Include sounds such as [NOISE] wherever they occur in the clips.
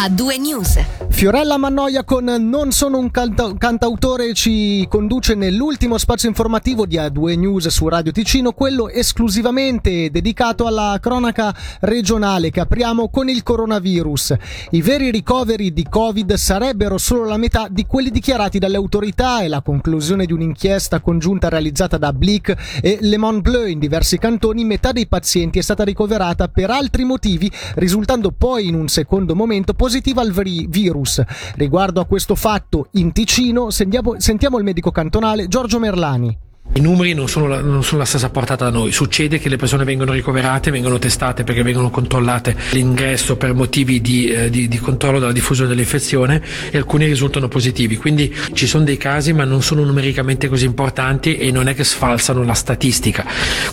a due news. Fiorella Mannoia con Non sono un canta- cantautore ci conduce nell'ultimo spazio informativo di A2 News su Radio Ticino, quello esclusivamente dedicato alla cronaca regionale che apriamo con il coronavirus. I veri ricoveri di Covid sarebbero solo la metà di quelli dichiarati dalle autorità e la conclusione di un'inchiesta congiunta realizzata da Blick e Le Monde Bleu in diversi cantoni, metà dei pazienti è stata ricoverata per altri motivi, risultando poi in un secondo momento positiva al virus. Riguardo a questo fatto in Ticino, sentiamo, sentiamo il medico cantonale Giorgio Merlani. I numeri non sono, la, non sono, la, stessa portata da noi, succede che le persone vengono ricoverate, vengono testate perché vengono controllate l'ingresso per motivi di, eh, di, di, controllo della diffusione dell'infezione e alcuni risultano positivi, quindi ci sono dei casi ma non sono numericamente così importanti e non è che sfalsano la statistica.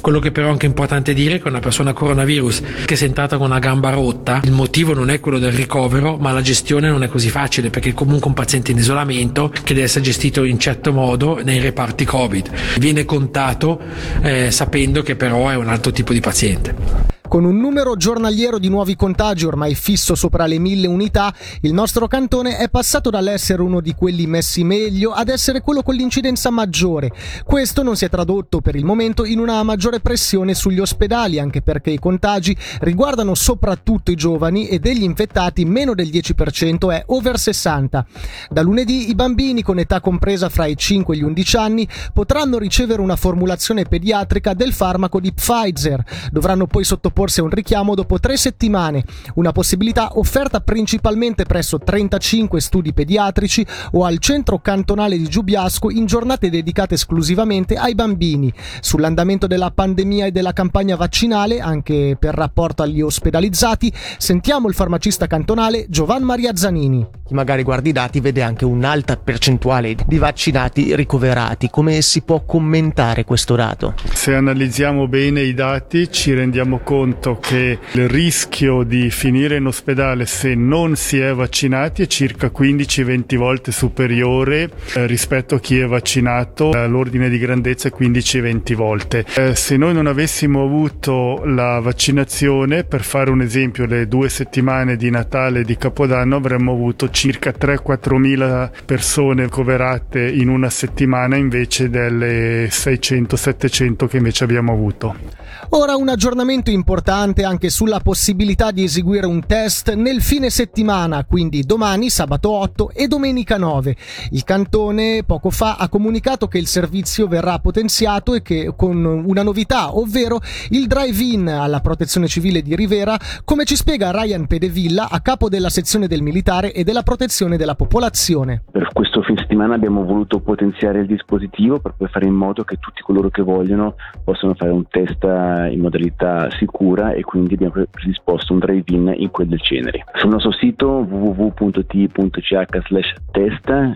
Quello che però è anche importante dire è che una persona coronavirus che si è entrata con una gamba rotta, il motivo non è quello del ricovero ma la gestione non è così facile perché è comunque un paziente in isolamento che deve essere gestito in certo modo nei reparti Covid viene contato eh, sapendo che però è un altro tipo di paziente. Con un numero giornaliero di nuovi contagi ormai fisso sopra le mille unità, il nostro cantone è passato dall'essere uno di quelli messi meglio ad essere quello con l'incidenza maggiore. Questo non si è tradotto per il momento in una maggiore pressione sugli ospedali, anche perché i contagi riguardano soprattutto i giovani e degli infettati meno del 10% è over 60. Da lunedì i bambini con età compresa fra i 5 e gli 11 anni potranno ricevere una formulazione pediatrica del farmaco di Pfizer. Dovranno poi sottoporre a un richiamo dopo tre settimane, una possibilità offerta principalmente presso 35 studi pediatrici o al centro cantonale di Giubiasco in giornate dedicate esclusivamente ai bambini. Sull'andamento della pandemia e della campagna vaccinale, anche per rapporto agli ospedalizzati, sentiamo il farmacista cantonale Giovan Maria Zanini. Chi magari guarda i dati vede anche un'alta percentuale di vaccinati ricoverati. Come si può commentare questo dato? Se analizziamo bene i dati ci rendiamo conto conto che il rischio di finire in ospedale se non si è vaccinati è circa 15-20 volte superiore eh, rispetto a chi è vaccinato, eh, l'ordine di grandezza è 15-20 volte. Eh, se noi non avessimo avuto la vaccinazione, per fare un esempio, le due settimane di Natale e di Capodanno avremmo avuto circa 3-4 mila persone coverate in una settimana invece delle 600-700 che invece abbiamo avuto. Ora un aggiornamento importante anche sulla possibilità di eseguire un test nel fine settimana, quindi domani, sabato 8 e domenica 9. Il cantone poco fa ha comunicato che il servizio verrà potenziato e che con una novità, ovvero il drive-in alla protezione civile di Rivera, come ci spiega Ryan Pedevilla, a capo della sezione del militare e della protezione della popolazione. Per questo fine settimana abbiamo voluto potenziare il dispositivo per fare in modo che tutti coloro che vogliono possano fare un test in modalità sicura e quindi abbiamo predisposto un drive-in in quel del Ceneri. Sul nostro sito www.t.ch/test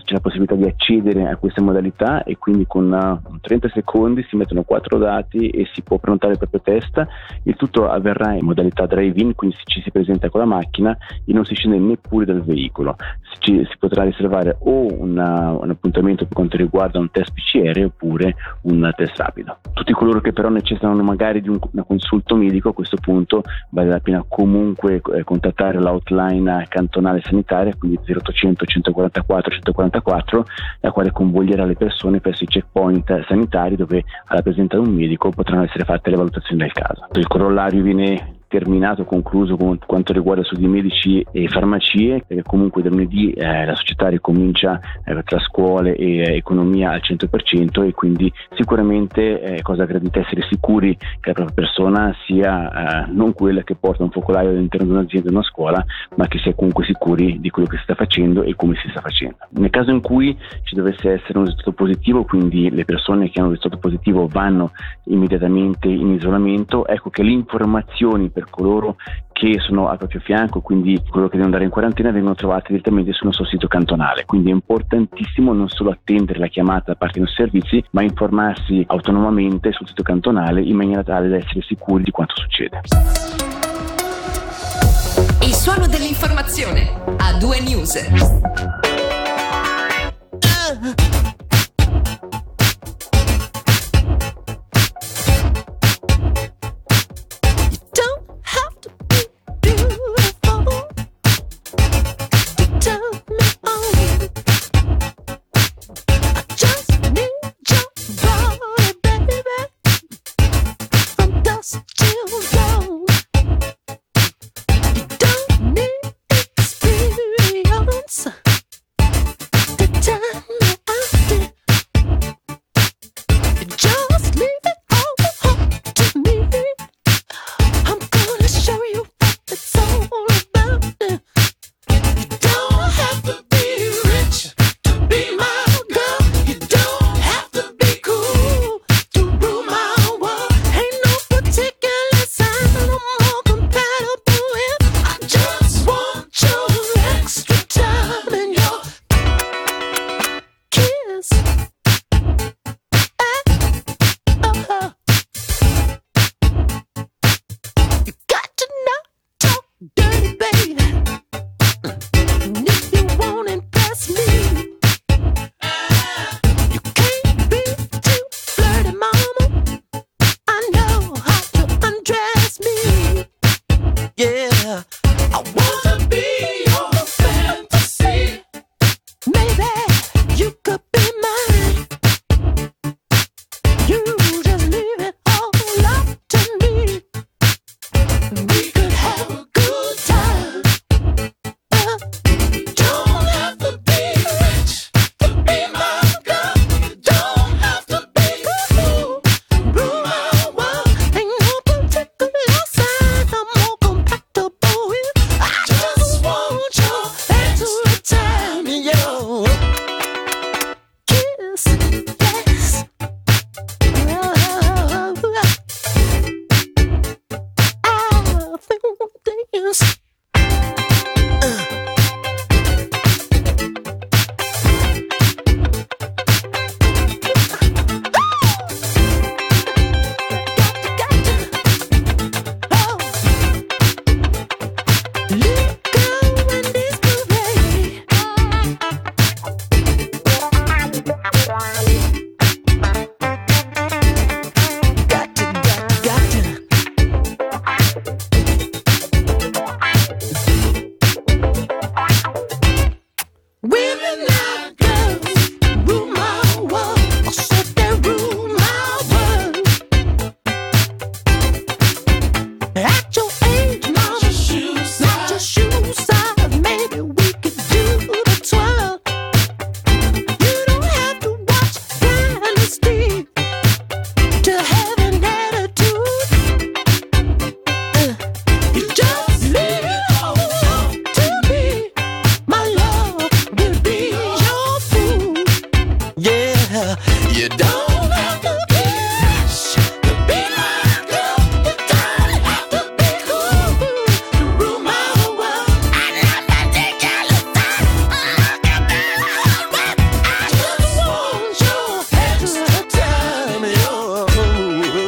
c'è la possibilità di accedere a queste modalità e quindi con 30 uh, secondi si mettono quattro dati e si può prenotare il proprio test. Il tutto avverrà in modalità drive-in, quindi ci si presenta con la macchina e non si scende neppure dal veicolo. Ci, si potrà riservare o una, un appuntamento per quanto riguarda un test PCR oppure un test rapido. Tutti coloro che però necessitano magari di un un consulto medico, a questo punto vale la pena comunque eh, contattare l'outline cantonale sanitaria, quindi 0800 144 144, la quale convoglierà le persone presso i checkpoint sanitari dove alla presenza di un medico potranno essere fatte le valutazioni del caso. Il corollario viene terminato, concluso con quanto riguarda studi medici e farmacie, perché comunque da lunedì eh, la società ricomincia eh, tra scuole e eh, economia al 100% e quindi sicuramente è cosa gradita essere sicuri che la propria persona sia eh, non quella che porta un focolaio all'interno di un'azienda o una scuola, ma che sia comunque sicuri di quello che si sta facendo e come si sta facendo. Nel caso in cui ci dovesse essere un risultato positivo, quindi le persone che hanno un risultato positivo vanno immediatamente in isolamento, ecco che le informazioni per coloro che sono al proprio fianco, quindi coloro che devono andare in quarantena vengono trovati direttamente sul nostro sito cantonale. Quindi è importantissimo non solo attendere la chiamata da parte dei nostri servizi, ma informarsi autonomamente sul sito cantonale in maniera tale da essere sicuri di quanto succede. Il suono dell'informazione a due news. baby.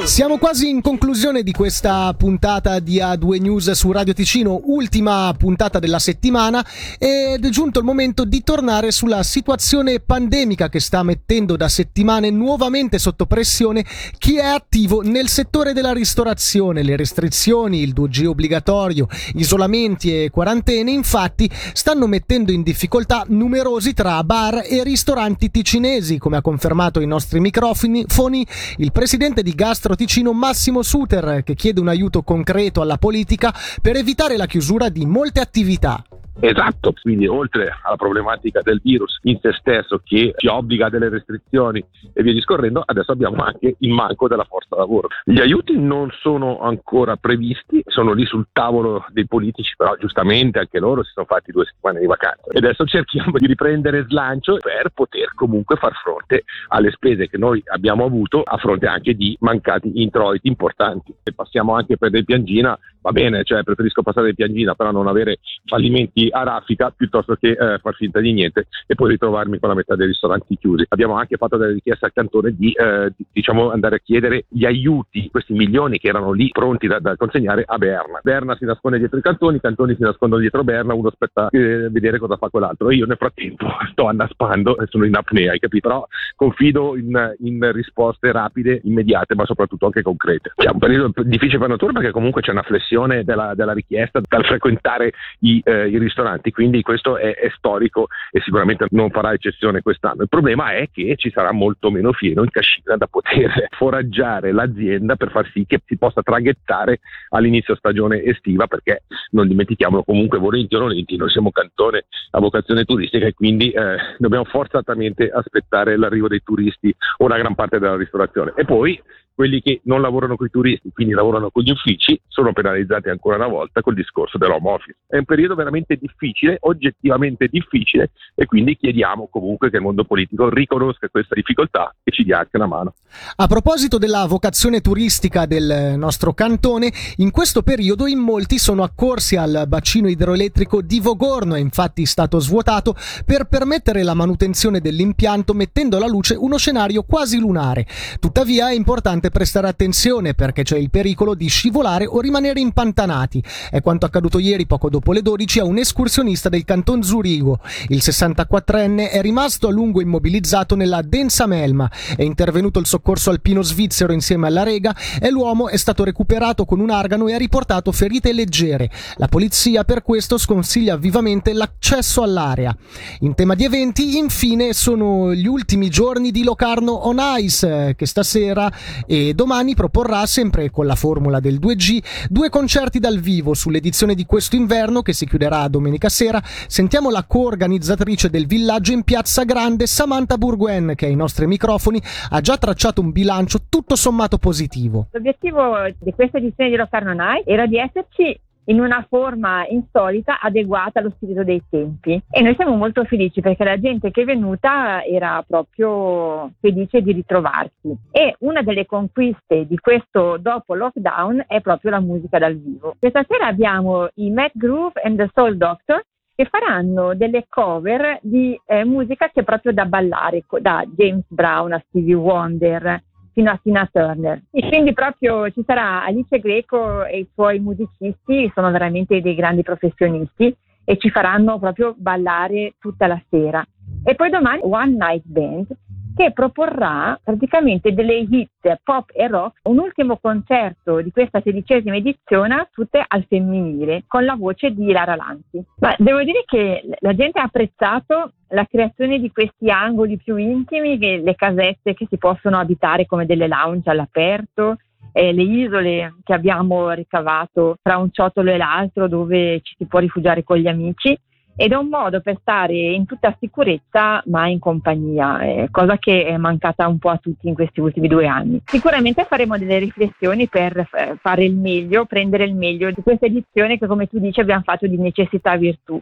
Siamo quasi in conclusione di questa puntata di A2 News su Radio Ticino, ultima puntata della settimana ed è giunto il momento di tornare sulla situazione pandemica che sta mettendo da settimane nuovamente sotto pressione chi è attivo nel settore della ristorazione. Le restrizioni, il 2G obbligatorio, isolamenti e quarantene infatti stanno mettendo in difficoltà numerosi tra bar e ristoranti ticinesi, come ha confermato i nostri microfoni il presidente di Gastro Ticino Massimo Suter che chiede un aiuto concreto alla politica per evitare la chiusura di molte attività. Esatto, quindi oltre alla problematica del virus in se stesso che ci obbliga a delle restrizioni e via discorrendo, adesso abbiamo anche il manco della forza lavoro. Gli aiuti non sono ancora previsti, sono lì sul tavolo dei politici, però giustamente anche loro si sono fatti due settimane di vacanza. E adesso cerchiamo di riprendere slancio per poter comunque far fronte alle spese che noi abbiamo avuto a fronte anche di mancati introiti importanti. Se passiamo anche per dei piangina, va bene, cioè preferisco passare dei piangina, però non avere fallimenti a raffica piuttosto che eh, far finta di niente e poi ritrovarmi con la metà dei ristoranti chiusi. Abbiamo anche fatto delle richieste al cantone di, eh, di diciamo, andare a chiedere gli aiuti, questi milioni che erano lì pronti da, da, consegnare a Berna. Berna si nasconde dietro i cantoni, i cantoni si nascondono dietro Berna, uno aspetta eh, vedere cosa fa quell'altro. Io nel frattempo [LAUGHS] sto annaspando e sono in apnea, hai capito? Però confido in, in, risposte rapide, immediate, ma soprattutto anche concrete. È un periodo difficile per natura perché comunque c'è una flessione della, della richiesta dal frequentare i, eh, i ristoranti, quindi questo è, è, storico e sicuramente non farà eccezione quest'anno. Il problema è che ci sarà molto meno fieno in cascina da poter [LAUGHS] foraggiare l'azienda per far sì che si possa traghettare all'inizio stagione estiva, perché non dimentichiamolo comunque volenti o nolenti, noi siamo cantone a vocazione turistica e quindi eh, dobbiamo forzatamente aspettare l'arrivo dei turisti o una gran parte della ristorazione. E poi quelli che non lavorano con i turisti, quindi lavorano con gli uffici, sono penalizzati ancora una volta col discorso dell'home office. È un periodo veramente difficile, oggettivamente difficile, e quindi chiediamo comunque che il mondo politico riconosca questa difficoltà e ci dia anche una mano. A proposito della vocazione turistica del nostro cantone, in questo periodo in molti sono accorsi al bacino idroelettrico di Vogorno, è infatti stato svuotato per permettere la manutenzione dell'impianto mettendo alla luce uno scenario quasi lunare. Tuttavia è importante importante prestare attenzione perché c'è il pericolo di scivolare o rimanere impantanati. È quanto accaduto ieri poco dopo le 12 a un escursionista del canton Zurigo. Il 64enne è rimasto a lungo immobilizzato nella densa melma. È intervenuto il soccorso alpino svizzero insieme alla Rega e l'uomo è stato recuperato con un argano e ha riportato ferite leggere. La polizia per questo sconsiglia vivamente l'accesso all'area. In tema di eventi, infine, sono gli ultimi giorni di Locarno on Ice, che stasera e domani proporrà, sempre con la formula del 2G, due concerti dal vivo sull'edizione di questo inverno che si chiuderà domenica sera. Sentiamo la coorganizzatrice del villaggio in Piazza Grande, Samantha Burguen, che ai nostri microfoni ha già tracciato un bilancio tutto sommato positivo. L'obiettivo di questa edizione di Locarno Night era di esserci in una forma insolita adeguata allo spirito dei tempi. E noi siamo molto felici perché la gente che è venuta era proprio felice di ritrovarsi. E una delle conquiste di questo dopo lockdown è proprio la musica dal vivo. Questa sera abbiamo i Matt Groove and the Soul Doctor che faranno delle cover di eh, musica che è proprio da ballare, da James Brown a Stevie Wonder, fino a Tina Turner. E quindi proprio ci sarà Alice Greco e i suoi musicisti, sono veramente dei grandi professionisti e ci faranno proprio ballare tutta la sera. E poi domani One Night Band che proporrà praticamente delle hit pop e rock, un ultimo concerto di questa sedicesima edizione, tutte al femminile, con la voce di Lara Lanzi. Ma devo dire che la gente ha apprezzato la creazione di questi angoli più intimi, le casette che si possono abitare come delle lounge all'aperto, eh, le isole che abbiamo ricavato tra un ciotolo e l'altro dove ci si può rifugiare con gli amici ed è un modo per stare in tutta sicurezza ma in compagnia, eh, cosa che è mancata un po' a tutti in questi ultimi due anni. Sicuramente faremo delle riflessioni per eh, fare il meglio, prendere il meglio di questa edizione che come tu dici abbiamo fatto di necessità virtù.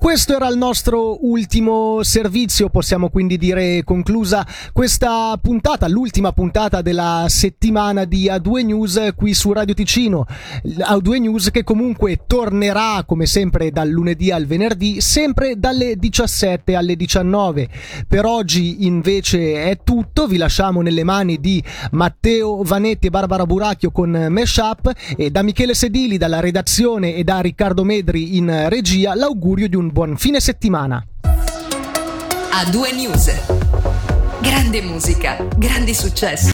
Questo era il nostro ultimo servizio, possiamo quindi dire conclusa questa puntata, l'ultima puntata della settimana di A2 News qui su Radio Ticino. A2 News che comunque tornerà come sempre dal lunedì al venerdì, sempre dalle 17 alle 19. Per oggi invece è tutto, vi lasciamo nelle mani di Matteo Vanetti e Barbara Buracchio con Meshup e da Michele Sedili dalla redazione e da Riccardo Medri in regia l'augurio di un buon fine settimana. A due news. Grande musica, grandi successi.